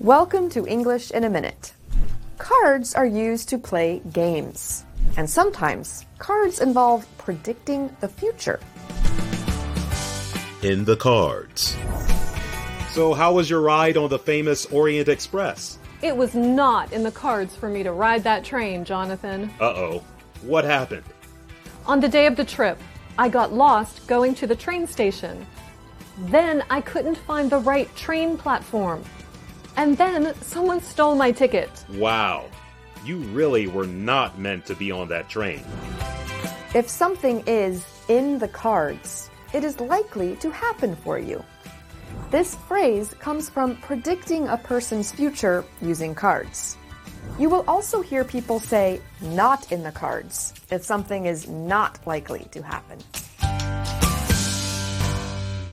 Welcome to English in a Minute. Cards are used to play games, and sometimes cards involve predicting the future. In the cards. So, how was your ride on the famous Orient Express? It was not in the cards for me to ride that train, Jonathan. Uh oh. What happened? On the day of the trip, I got lost going to the train station. Then I couldn't find the right train platform. And then someone stole my ticket. Wow. You really were not meant to be on that train. If something is in the cards, it is likely to happen for you. This phrase comes from predicting a person's future using cards. You will also hear people say not in the cards if something is not likely to happen.